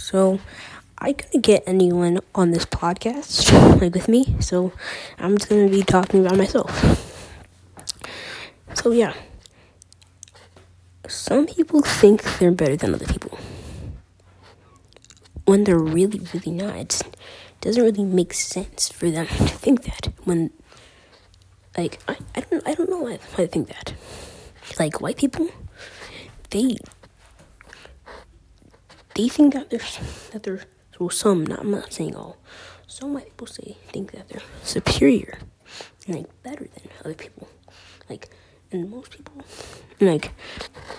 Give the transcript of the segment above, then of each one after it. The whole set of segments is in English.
So I couldn't get anyone on this podcast like with me, so I'm just gonna be talking about myself. So yeah. Some people think they're better than other people. When they're really, really not. It doesn't really make sense for them to think that when like I, I don't I don't know why, why I think that. Like white people, they they think that they're that they're well some not I'm not saying all. Some white people say think that they're superior and like better than other people. Like and most people like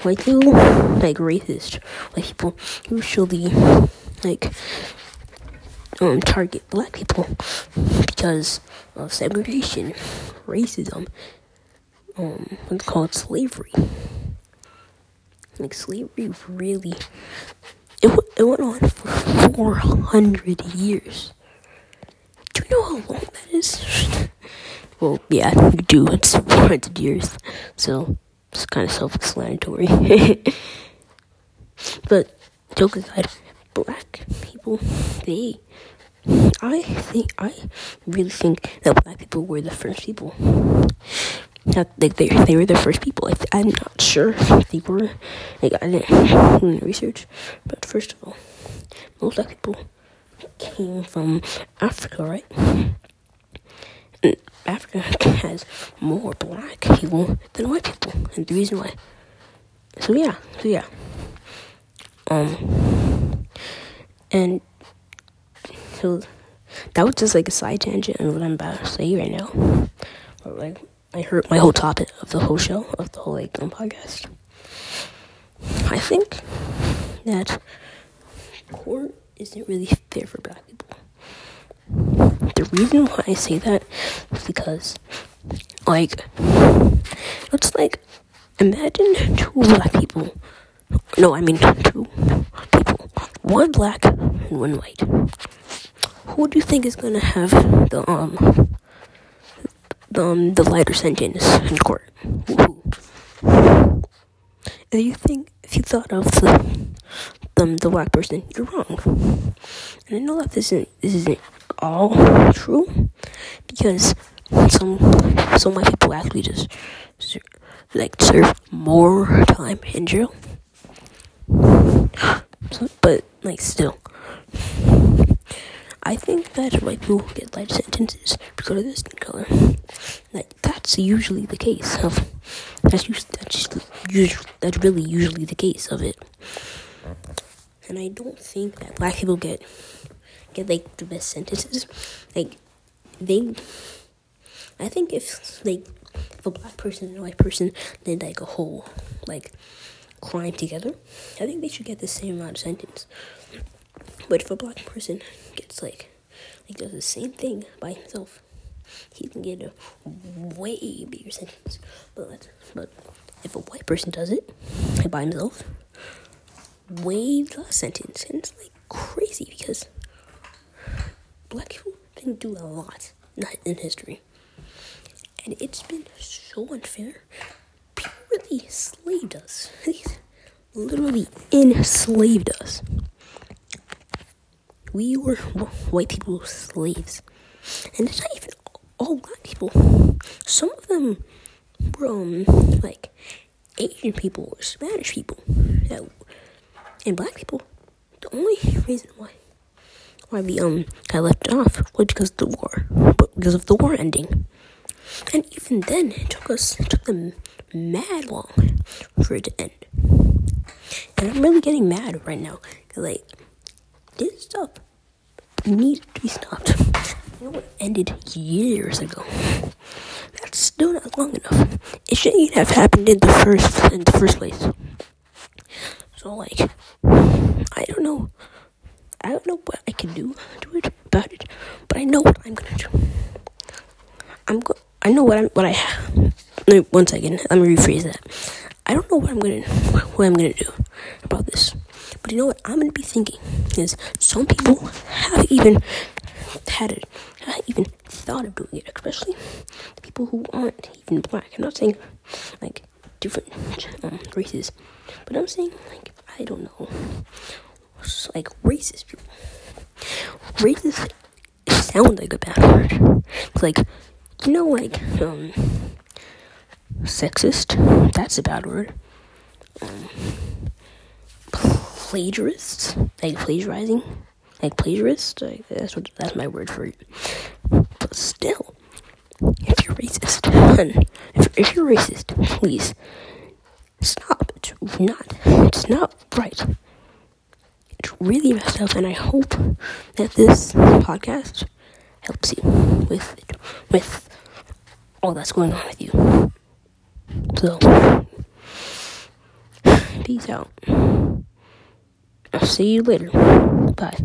white people like racist white people usually like um target black people because of segregation, racism, um what's called slavery. Like slavery really it, went on for 400 years. Do you know how long that is? well, yeah, you do. It's 400 years. So, it's kind of self explanatory. but, joke aside, black people, they. I think, I really think that black people were the first people. Like they, they were the first people. I, I'm not sure if they were. Like, I didn't research. But, first of all, most black people came from Africa, right? And Africa has more black people than white people, and the reason why. So yeah, so yeah. Um, and so that was just like a side tangent of what I'm about to say right now. Like I heard my whole topic of the whole show of the whole like um, podcast. I think that court isn't really fair for black people. The reason why I say that is because, like, it's like imagine two black people. No, I mean two people. One black and one white. Who do you think is gonna have the um the um, the lighter sentence in court? Who? If you think if you thought of the the, the black person, you're wrong. And I know that this isn't this isn't all true because some some white people actually just like serve more time in jail. But like still, I think that white people get light sentences because of their skin color. Like that's usually the case of that's usually, that's usually that's really usually the case of it. And I don't think that black people get get like the best sentences. Like they, I think if like if a black person and a white person did like a whole like crime together, I think they should get the same amount of sentence. But if a black person gets like like does the same thing by himself, he can get a way bigger sentence. But but if a white person does it by himself, way less sentence, and it's like crazy because black people didn't do a lot not in history, and it's been so unfair. People really enslaved us. literally enslaved us. We were white people slaves, and it's not even all black people. Some of them were um, like Asian people or Spanish people that and black people. The only reason why why we um got left off was because of the war, but because of the war ending. And even then, it took us it took them mad long for it to end. And I'm really getting mad right now. Like this stuff needs to be stopped. You know what ended years ago? That's still not long enough. It shouldn't have happened in the first in the first place. So like, I don't know. I don't know what I can do do it about it, but I know what I'm gonna do. I'm go- I know what I'm what I. No, one second. Let me rephrase that. I don't know what I'm gonna what I'm gonna do about this, but you know what I'm gonna be thinking is some people have even had it, have even thought of doing it, especially people who aren't even black. I'm not saying like different um, races, but I'm saying like I don't know. like racist people. Racist sounds like a bad word. Like you know, like um, sexist. That's a bad word. Um, plagiarists, like plagiarizing, like plagiarist. Like that's what that's my word for it. But still, if you're racist, if, if you're racist, please stop. It's not. It's not right. It's really messed up, and I hope that this podcast helps you with with all that's going on with you. So, peace out. I'll see you later. Bye.